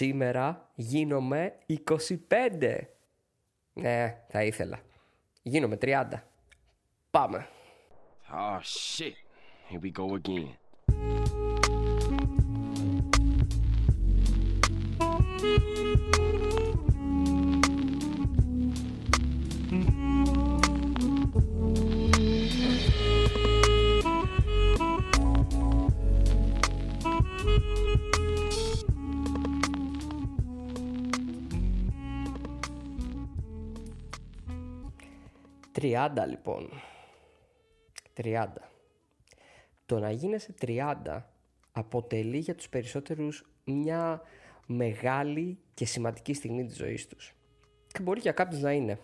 Σήμερα γίνομαι 25. Ναι, θα ήθελα. Γίνομαι 30. Πάμε. Oh shit. Here we go again. Τριάντα λοιπόν. 30. Το να γίνεσαι 30 αποτελεί για τους περισσότερους μια μεγάλη και σημαντική στιγμή της ζωής τους. Και μπορεί για κάποιους να είναι.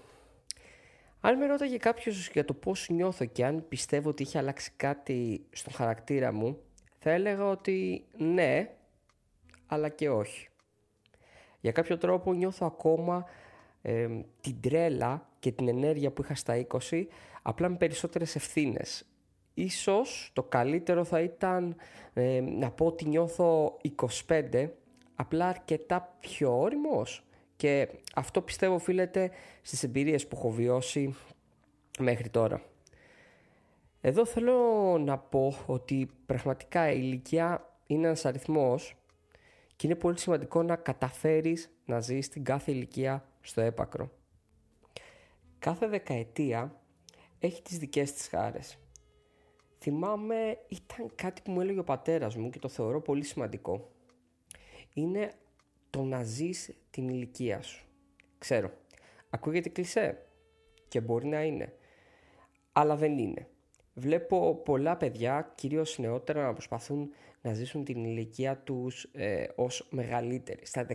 Αν με ρώταγε κάποιος για το πώς νιώθω και αν πιστεύω ότι είχε αλλάξει κάτι στον χαρακτήρα μου, θα έλεγα ότι ναι, αλλά και όχι. Για κάποιο τρόπο νιώθω ακόμα ε, την τρέλα και την ενέργεια που είχα στα 20, απλά με περισσότερες ευθύνες. Ίσως το καλύτερο θα ήταν ε, να πω ότι νιώθω 25, απλά αρκετά πιο όριμος. Και αυτό πιστεύω οφείλεται στις εμπειρίες που έχω βιώσει μέχρι τώρα. Εδώ θέλω να πω ότι πραγματικά η ηλικία είναι ένας αριθμός και είναι πολύ σημαντικό να καταφέρεις να ζεις την κάθε ηλικία στο έπακρο. Κάθε δεκαετία έχει τις δικές της χάρες. Θυμάμαι ήταν κάτι που μου έλεγε ο πατέρας μου και το θεωρώ πολύ σημαντικό. Είναι το να ζεις την ηλικία σου. Ξέρω, ακούγεται κλισέ και μπορεί να είναι, αλλά δεν είναι. Βλέπω πολλά παιδιά, κυρίως νεότερα, να προσπαθούν να ζήσουν την ηλικία τους ε, ως μεγαλύτερη. Στα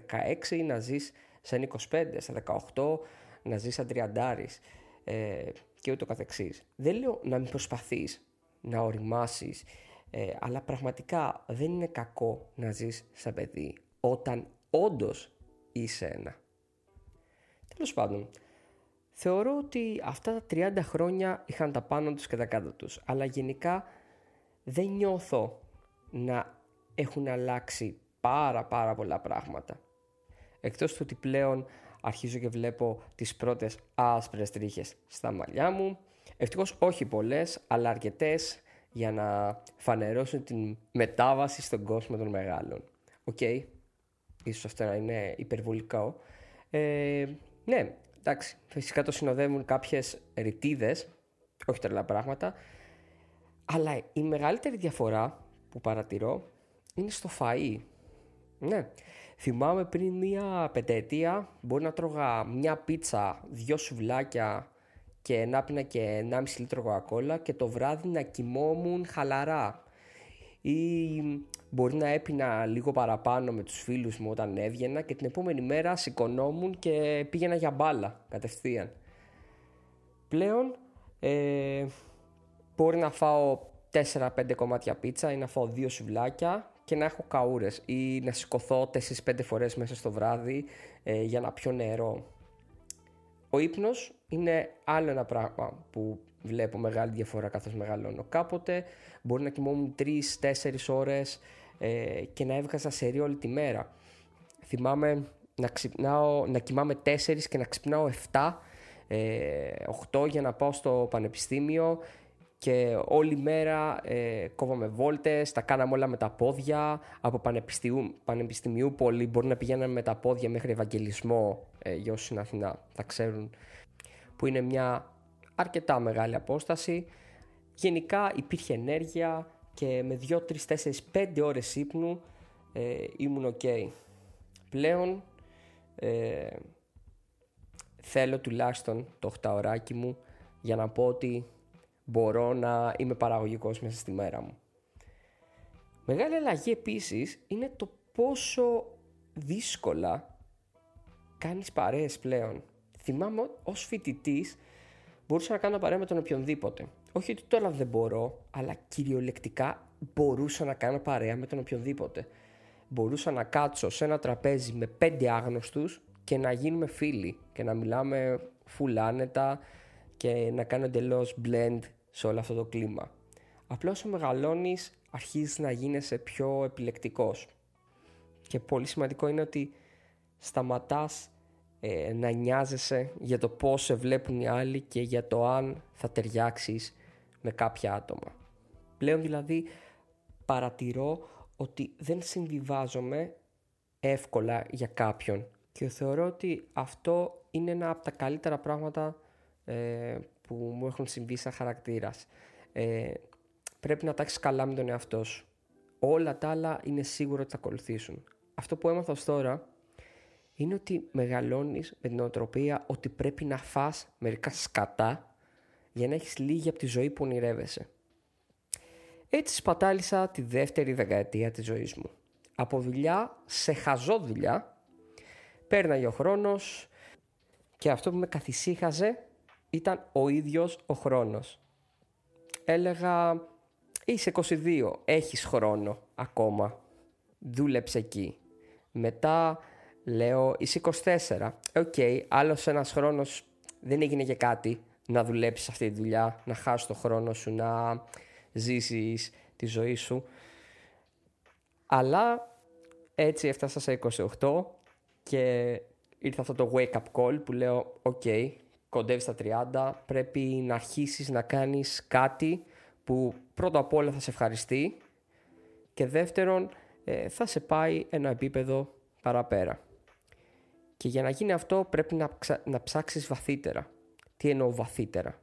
16 να ζεις σαν 25, στα 18 να ζεις σαν τριαντάρης ε, και ούτω καθεξής. Δεν λέω να μην προσπαθείς να οριμάσεις, ε, αλλά πραγματικά δεν είναι κακό να ζεις σαν παιδί όταν όντως είσαι ένα. Τέλος πάντων, θεωρώ ότι αυτά τα 30 χρόνια είχαν τα πάνω τους και τα κάτω τους, αλλά γενικά δεν νιώθω να έχουν αλλάξει πάρα πάρα πολλά πράγματα. Εκτός του ότι πλέον αρχίζω και βλέπω τις πρώτες άσπρες τρίχες στα μαλλιά μου. Ευτυχώς όχι πολλές, αλλά αρκετές για να φανερώσουν την μετάβαση στον κόσμο των μεγάλων. OK, okay. ίσως αυτό να είναι υπερβολικό. Ε, ναι, εντάξει, φυσικά το συνοδεύουν κάποιες ρητίδες, όχι τρελά πράγματα, αλλά η μεγαλύτερη διαφορά που παρατηρώ είναι στο φαΐ. Ναι, θυμάμαι πριν μία πενταετία μπορεί να τρώγα μια πίτσα, δυο σουβλάκια και να πίνα και 1,5 λίτρο κοκακόλα και το βράδυ να κοιμόμουν χαλαρά. Ή μπορεί να έπινα λίγο παραπάνω με τους φίλους μου όταν έβγαινα και την επόμενη μέρα σηκωνόμουν και πήγαινα για μπάλα κατευθείαν. Πλέον ε, μπορεί να φάω 4-5 κομμάτια πίτσα ή να φάω δύο σουβλάκια και να έχω καούρες ή να σηκωθώ 4-5 φορές μέσα στο βράδυ ε, για να πιω νερό. Ο ύπνος είναι άλλο ένα πράγμα που βλέπω μεγάλη διαφορά καθώς μεγαλώνω. Κάποτε μπορεί να κοιμόμουν 3-4 ώρες ε, και να έβγαζα σερή όλη τη μέρα. Θυμάμαι να, ξυπνάω, να κοιμάμαι 4 και να ξυπνάω 7, ε, 8 για να πάω στο πανεπιστήμιο και όλη μέρα ε, κόβαμε βόλτες, τα κάναμε όλα με τα πόδια, από πανεπιστημίου, πανεπιστημίου πολύ μπορεί να πηγαίναμε με τα πόδια μέχρι Ευαγγελισμό ε, για όσους είναι Αθηνά, θα ξέρουν, που είναι μια αρκετά μεγάλη απόσταση. Γενικά υπήρχε ενέργεια και με 2, 3, 4, 5 ώρες ύπνου ε, ήμουν ok. Πλέον ε, θέλω τουλάχιστον το 8 ωράκι μου για να πω ότι μπορώ να είμαι παραγωγικός μέσα στη μέρα μου. Μεγάλη αλλαγή επίσης είναι το πόσο δύσκολα κάνεις παρέες πλέον. Θυμάμαι ως φοιτητής μπορούσα να κάνω παρέα με τον οποιονδήποτε. Όχι ότι τώρα δεν μπορώ, αλλά κυριολεκτικά μπορούσα να κάνω παρέα με τον οποιονδήποτε. Μπορούσα να κάτσω σε ένα τραπέζι με πέντε άγνωστους και να γίνουμε φίλοι και να μιλάμε φουλάνετα και να κάνω εντελώς blend σε όλο αυτό το κλίμα. Απλώς όσο μεγαλώνεις αρχίζεις να γίνεσαι πιο επιλεκτικός. Και πολύ σημαντικό είναι ότι σταματάς ε, να νοιάζεσαι για το πώς σε βλέπουν οι άλλοι και για το αν θα ταιριάξεις με κάποια άτομα. Πλέον δηλαδή παρατηρώ ότι δεν συμβιβάζομαι εύκολα για κάποιον και θεωρώ ότι αυτό είναι ένα από τα καλύτερα πράγματα ε, που μου έχουν συμβεί σαν χαρακτήρας. Ε, πρέπει να τα καλά με τον εαυτό σου. Όλα τα άλλα είναι σίγουρο ότι θα ακολουθήσουν. Αυτό που έμαθα ως τώρα είναι ότι μεγαλώνεις με την οτροπία ότι πρέπει να φας μερικά σκατά για να έχεις λίγη από τη ζωή που ονειρεύεσαι. Έτσι σπατάλησα τη δεύτερη δεκαετία της ζωής μου. Από δουλειά σε χαζό δουλειά, πέρναγε ο χρόνος και αυτό που με καθησύχαζε ήταν ο ίδιος ο χρόνος. Έλεγα, είσαι 22, έχεις χρόνο ακόμα, δούλεψε εκεί. Μετά λέω, είσαι 24, OK, okay, άλλος ένας χρόνος δεν έγινε και κάτι να δουλέψεις αυτή τη δουλειά, να χάσεις το χρόνο σου, να ζήσεις τη ζωή σου. Αλλά έτσι έφτασα σε 28 και ήρθε αυτό το wake up call που λέω «ΟΚ, okay, κοντεύεις στα 30, πρέπει να αρχίσεις να κάνεις κάτι που πρώτα απ' όλα θα σε ευχαριστεί και δεύτερον ε, θα σε πάει ένα επίπεδο παραπέρα. Και για να γίνει αυτό πρέπει να, να ψάξεις βαθύτερα. Τι εννοώ βαθύτερα;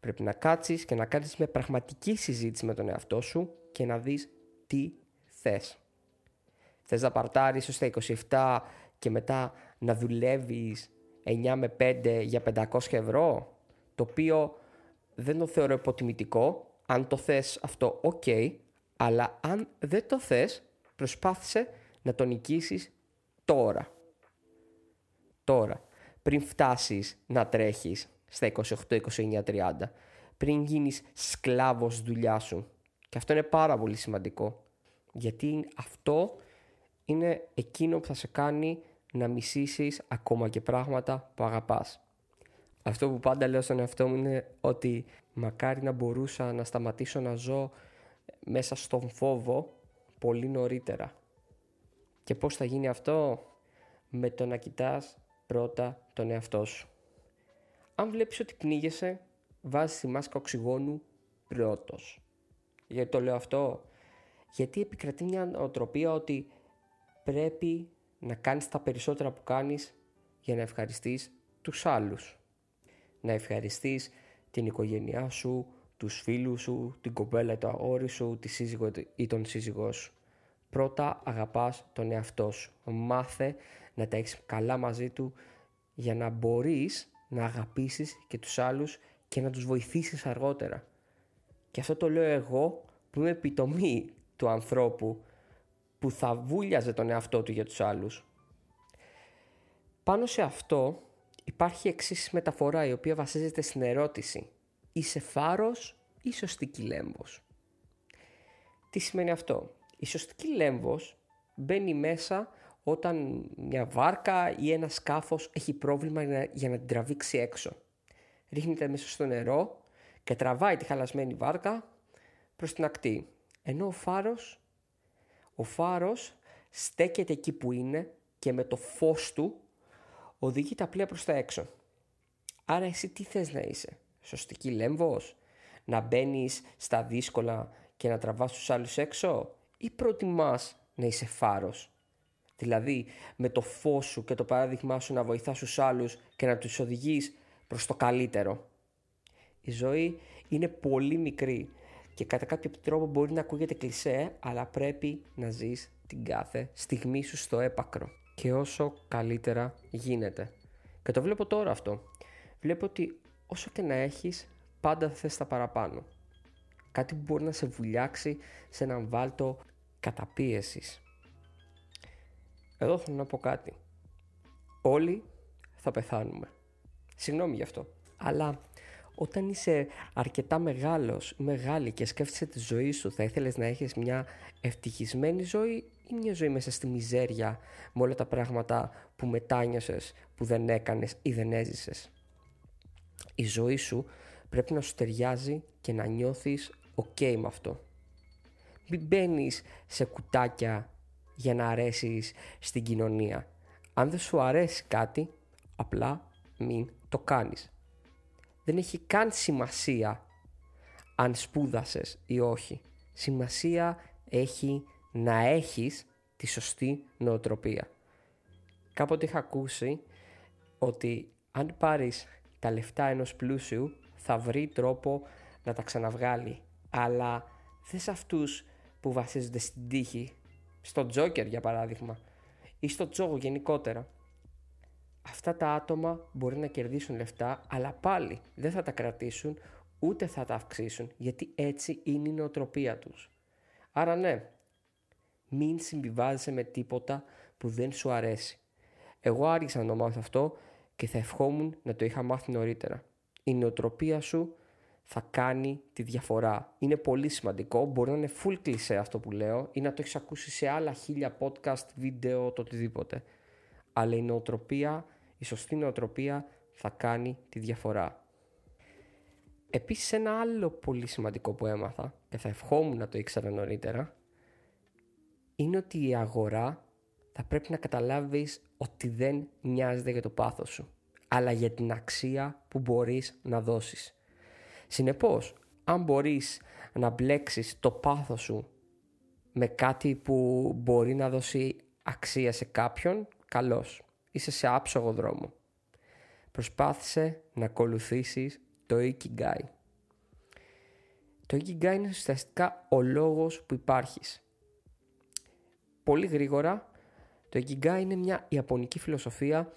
Πρέπει να κάτσεις και να κάνεις μια πραγματική συζήτηση με τον εαυτό σου και να δεις τι θες. Θες να παρτάρεις ως τα 27 και μετά να δουλεύεις 9 με 5 για 500 ευρώ, το οποίο δεν το θεωρώ υποτιμητικό. Αν το θες αυτό, ok, αλλά αν δεν το θες, προσπάθησε να το νικήσεις τώρα. Τώρα. Πριν φτάσεις να τρέχεις στα 28, 29, 30. Πριν γίνεις σκλάβος δουλειά σου. Και αυτό είναι πάρα πολύ σημαντικό. Γιατί αυτό είναι εκείνο που θα σε κάνει να μισήσεις ακόμα και πράγματα που αγαπάς. Αυτό που πάντα λέω στον εαυτό μου είναι ότι μακάρι να μπορούσα να σταματήσω να ζω μέσα στον φόβο πολύ νωρίτερα. Και πώς θα γίνει αυτό; Με το να κοιτάς πρώτα τον εαυτό σου. Αν βλέπεις ότι πνίγεσαι, βάζεις τη μάσκα οξυγόνου πρώτος. Γιατί το λέω αυτό; Γιατί επικρατεί μια οτροπία ότι πρέπει να κάνεις τα περισσότερα που κάνεις για να ευχαριστείς τους άλλους. Να ευχαριστείς την οικογένειά σου, τους φίλους σου, την κοπέλα το αγόρι σου, τη σύζυγο ή τον σύζυγό σου. Πρώτα αγαπάς τον εαυτό σου. Μάθε να τα έχεις καλά μαζί του για να μπορείς να αγαπήσεις και τους άλλους και να τους βοηθήσεις αργότερα. Και αυτό το λέω εγώ που είμαι επιτομή του ανθρώπου που θα βούλιαζε τον εαυτό του για τους άλλους. Πάνω σε αυτό υπάρχει εξής μεταφορά η οποία βασίζεται στην ερώτηση «Είσαι φάρος ή σωστική λέμβος» Τι σημαίνει αυτό; Η σωστική λέμβος μπαίνει μέσα όταν μια βάρκα ή ένα σκάφος έχει πρόβλημα για να την τραβήξει έξω. Ρίχνεται μέσα στο νερό και τραβάει τη χαλασμένη βάρκα προς την ακτή. Ενώ ο φάρος ο φάρος στέκεται εκεί που είναι και με το φως του οδηγεί τα πλοία προς τα έξω. Άρα εσύ τι θες να είσαι, σωστική λέμβος, να μπαίνεις στα δύσκολα και να τραβάς τους άλλους έξω; Ή προτιμάς να είσαι φάρος; Δηλαδή με το φως σου και το παράδειγμά σου να βοηθάς τους άλλους και να τους οδηγείς προς το καλύτερο. Η ζωή είναι πολύ μικρή και κατά κάποιο τρόπο μπορεί να ακούγεται κλισέ, αλλά πρέπει να ζεις την κάθε στιγμή σου στο έπακρο και όσο καλύτερα γίνεται. Και το βλέπω τώρα αυτό. Βλέπω ότι όσο και να έχεις, πάντα θα θες τα παραπάνω. Κάτι που μπορεί να σε βουλιάξει σε έναν βάλτο καταπίεσης. Εδώ θέλω να πω κάτι. Όλοι θα πεθάνουμε. Συγγνώμη γι' αυτό. Αλλά όταν είσαι αρκετά μεγάλος, μεγάλη και σκέφτεσαι τη ζωή σου, θα ήθελες να έχεις μια ευτυχισμένη ζωή ή μια ζωή μέσα στη μιζέρια με όλα τα πράγματα που μετάνιωσες, που δεν έκανες ή δεν έζησες; Η ζωή σου πρέπει να σου ταιριάζει και να νιώθεις ok με αυτό. Μην μπαίνεις σε κουτάκια για να αρέσεις στην κοινωνία. Αν δεν σου αρέσει κάτι, απλά μην το κάνεις. Δεν έχει καν σημασία αν σπούδασες ή όχι. Σημασία έχει να έχεις τη σωστή νοοτροπία. Κάποτε είχα ακούσει ότι αν πάρεις τα λεφτά ενός πλούσιου θα βρει τρόπο να τα ξαναβγάλει. Αλλά δεν σε αυτούς που βασίζονται στην τύχη, στο τζόκερ για παράδειγμα ή στο τζόγο γενικότερα. Αυτά τα άτομα μπορεί να κερδίσουν λεφτά αλλά πάλι δεν θα τα κρατήσουν ούτε θα τα αυξήσουν γιατί έτσι είναι η νοοτροπία τους. Άρα ναι, μην συμβιβάζεσαι με τίποτα που δεν σου αρέσει. Εγώ άρχισα να το μάθω αυτό και θα ευχόμουν να το είχα μάθει νωρίτερα. Η νοοτροπία σου θα κάνει τη διαφορά. Είναι πολύ σημαντικό, μπορεί να είναι full κλισέ αυτό που λέω ή να το έχεις ακούσει σε άλλα χίλια podcast, βίντεο, το οτιδήποτε. Αλλά η νοοτροπία, η σωστή νοοτροπία θα κάνει τη διαφορά. Επίσης ένα άλλο πολύ σημαντικό που έμαθα και θα ευχόμουν να το ήξερα νωρίτερα είναι ότι η αγορά θα πρέπει να καταλάβεις ότι δεν νοιάζεται για το πάθος σου αλλά για την αξία που μπορείς να δώσεις. Συνεπώς, αν μπορείς να μπλέξεις το πάθος σου με κάτι που μπορεί να δώσει αξία σε κάποιον, καλώς. Είσαι σε άψογο δρόμο. Προσπάθησε να ακολουθήσεις το Ikigai. Το Ikigai είναι ουσιαστικά ο λόγος που υπάρχεις. Πολύ γρήγορα, το Ikigai είναι μια ιαπωνική φιλοσοφία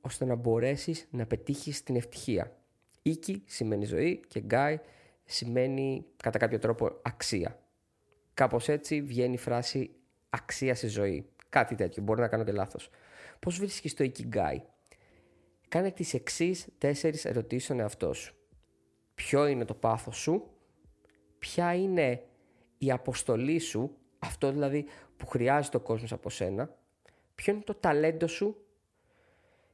ώστε να μπορέσεις να πετύχεις την ευτυχία. Iki σημαίνει ζωή και Gai σημαίνει κατά κάποιο τρόπο αξία. Κάπως έτσι βγαίνει η φράση αξία στη ζωή. Κάτι τέτοιο, μπορεί να κάνω και λάθος. Πώς βρίσκεις το Ikigai? Κάνε τις εξής τέσσερις ερωτήσεις στον εαυτό σου. Ποιο είναι το πάθος σου, ποια είναι η αποστολή σου, αυτό δηλαδή που χρειάζεται ο κόσμος από σένα, ποιο είναι το ταλέντο σου;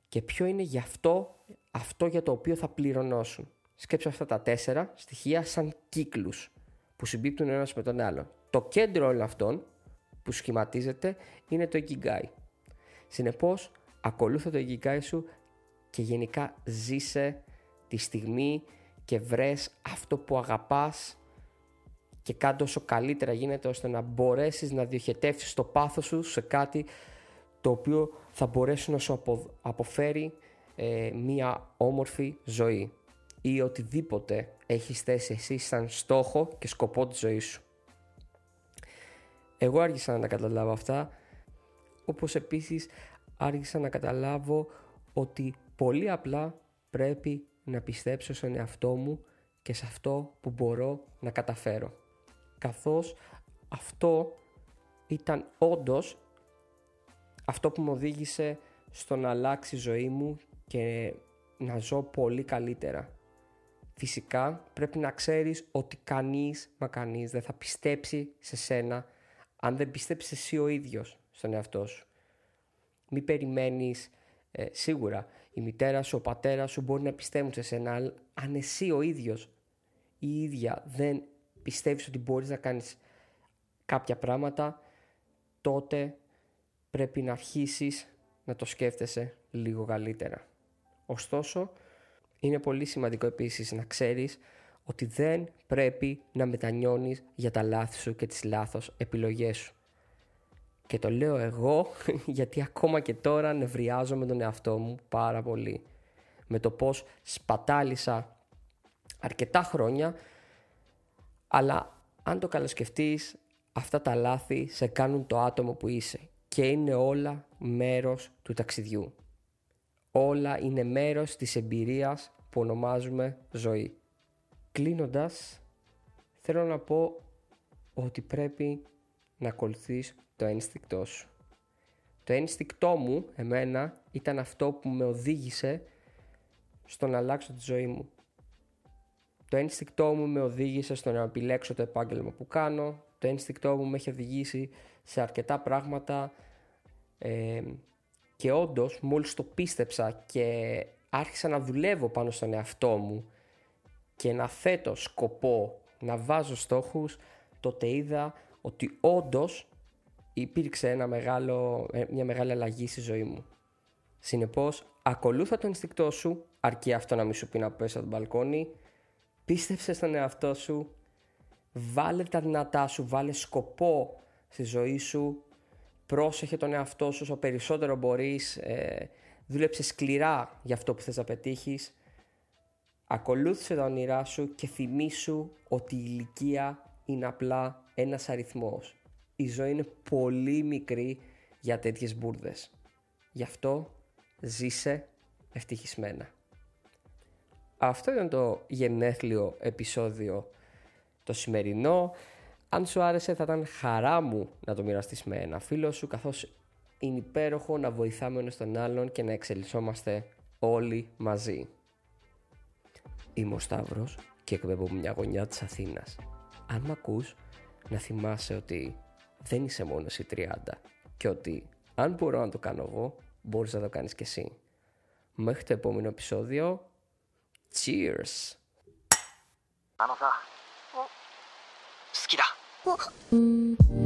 Και ποιο είναι γι' αυτό, αυτό για το οποίο θα πληρωνώσουν. Σκέψου αυτά τα τέσσερα στοιχεία σαν κύκλους που συμπίπτουν ένας με τον άλλο. Το κέντρο όλων αυτών που σχηματίζεται είναι το Ikigai. Συνεπώς, ακολούθα το Ikigai σου και γενικά ζήσε τη στιγμή και βρες αυτό που αγαπάς και κάτω όσο καλύτερα γίνεται ώστε να μπορέσεις να διοχετεύσεις το πάθος σου σε κάτι το οποίο θα μπορέσει να σου αποφέρει ε, μία όμορφη ζωή ή οτιδήποτε έχεις θέσει εσύ σαν στόχο και σκοπό της ζωής σου. Εγώ άρχισα να τα καταλάβω αυτά, όπως επίσης άρχισα να καταλάβω ότι πολύ απλά πρέπει να πιστέψω στον εαυτό μου και σε αυτό που μπορώ να καταφέρω. Καθώς αυτό ήταν όντως αυτό που με οδήγησε στο να αλλάξει η ζωή μου και να ζω πολύ καλύτερα. Φυσικά πρέπει να ξέρεις ότι κανείς μα κανείς δεν θα πιστέψει σε σένα αν δεν πιστέψεις εσύ ο ίδιος στον εαυτό σου. Μην περιμένεις ε, σίγουρα η μητέρα σου, ο πατέρας σου μπορεί να πιστεύουν σε σένα αλλά αν εσύ ο ίδιος ή η ίδια δεν πιστεύεις ότι μπορείς να κάνεις κάποια πράγματα τότε πρέπει να αρχίσεις να το σκέφτεσαι λίγο καλύτερα. Ωστόσο, είναι πολύ σημαντικό επίσης να ξέρεις ότι δεν πρέπει να μετανιώνεις για τα λάθη σου και τις λάθος επιλογές σου. Και το λέω εγώ γιατί ακόμα και τώρα νευριάζω τον εαυτό μου πάρα πολύ. Με το πώς σπατάλησα αρκετά χρόνια αλλά αν το καλοσκεφτείς αυτά τα λάθη σε κάνουν το άτομο που είσαι και είναι όλα μέρος του ταξιδιού. Όλα είναι μέρος της εμπειρίας που ονομάζουμε ζωή. Κλείνοντας, θέλω να πω ότι πρέπει να ακολουθείς το ένστικτό σου. Το ένστικτό μου, εμένα, ήταν αυτό που με οδήγησε στο να αλλάξω τη ζωή μου. Το ένστικτό μου με οδήγησε στο να επιλέξω το επάγγελμα που κάνω. Το ένστικτό μου με έχει οδηγήσει σε αρκετά πράγματα ε, και όντως, μόλις το πίστεψα και άρχισα να δουλεύω πάνω στον εαυτό μου και να θέτω σκοπό, να βάζω στόχους, τότε είδα ότι όντως υπήρξε ένα μεγάλο, ε, μια μεγάλη αλλαγή στη ζωή μου. Συνεπώς, ακολούθα το ενστικτό σου, αρκεί αυτό να μην σου πει να πέσει από το μπαλκόνι, πίστεψε στον εαυτό σου, βάλε τα δυνατά σου, βάλε σκοπό στη ζωή σου, πρόσεχε τον εαυτό σου όσο περισσότερο μπορείς, ε, δούλεψε σκληρά για αυτό που θες να πετύχεις, ακολούθησε τα όνειρά σου και θυμήσου ότι η ηλικία είναι απλά ένας αριθμός. Η ζωή είναι πολύ μικρή για τέτοιες μπουρδες. Γι' αυτό ζήσε ευτυχισμένα. Αυτό ήταν το γενέθλιο επεισόδιο το σημερινό. Αν σου άρεσε θα ήταν χαρά μου να το μοιραστείς με ένα φίλο σου καθώς είναι υπέροχο να βοηθάμε ένα τον άλλον και να εξελισσόμαστε όλοι μαζί. Είμαι ο Σταύρος και εκπέμπω μια γωνιά της Αθήνας. Αν μ' ακούς, να θυμάσαι ότι δεν είσαι μόνο εσύ 30 και ότι αν μπορώ να το κάνω εγώ, μπορείς να το κάνεις και εσύ. Μέχρι το επόμενο επεισόδιο, cheers! あのさ、好きだ。うん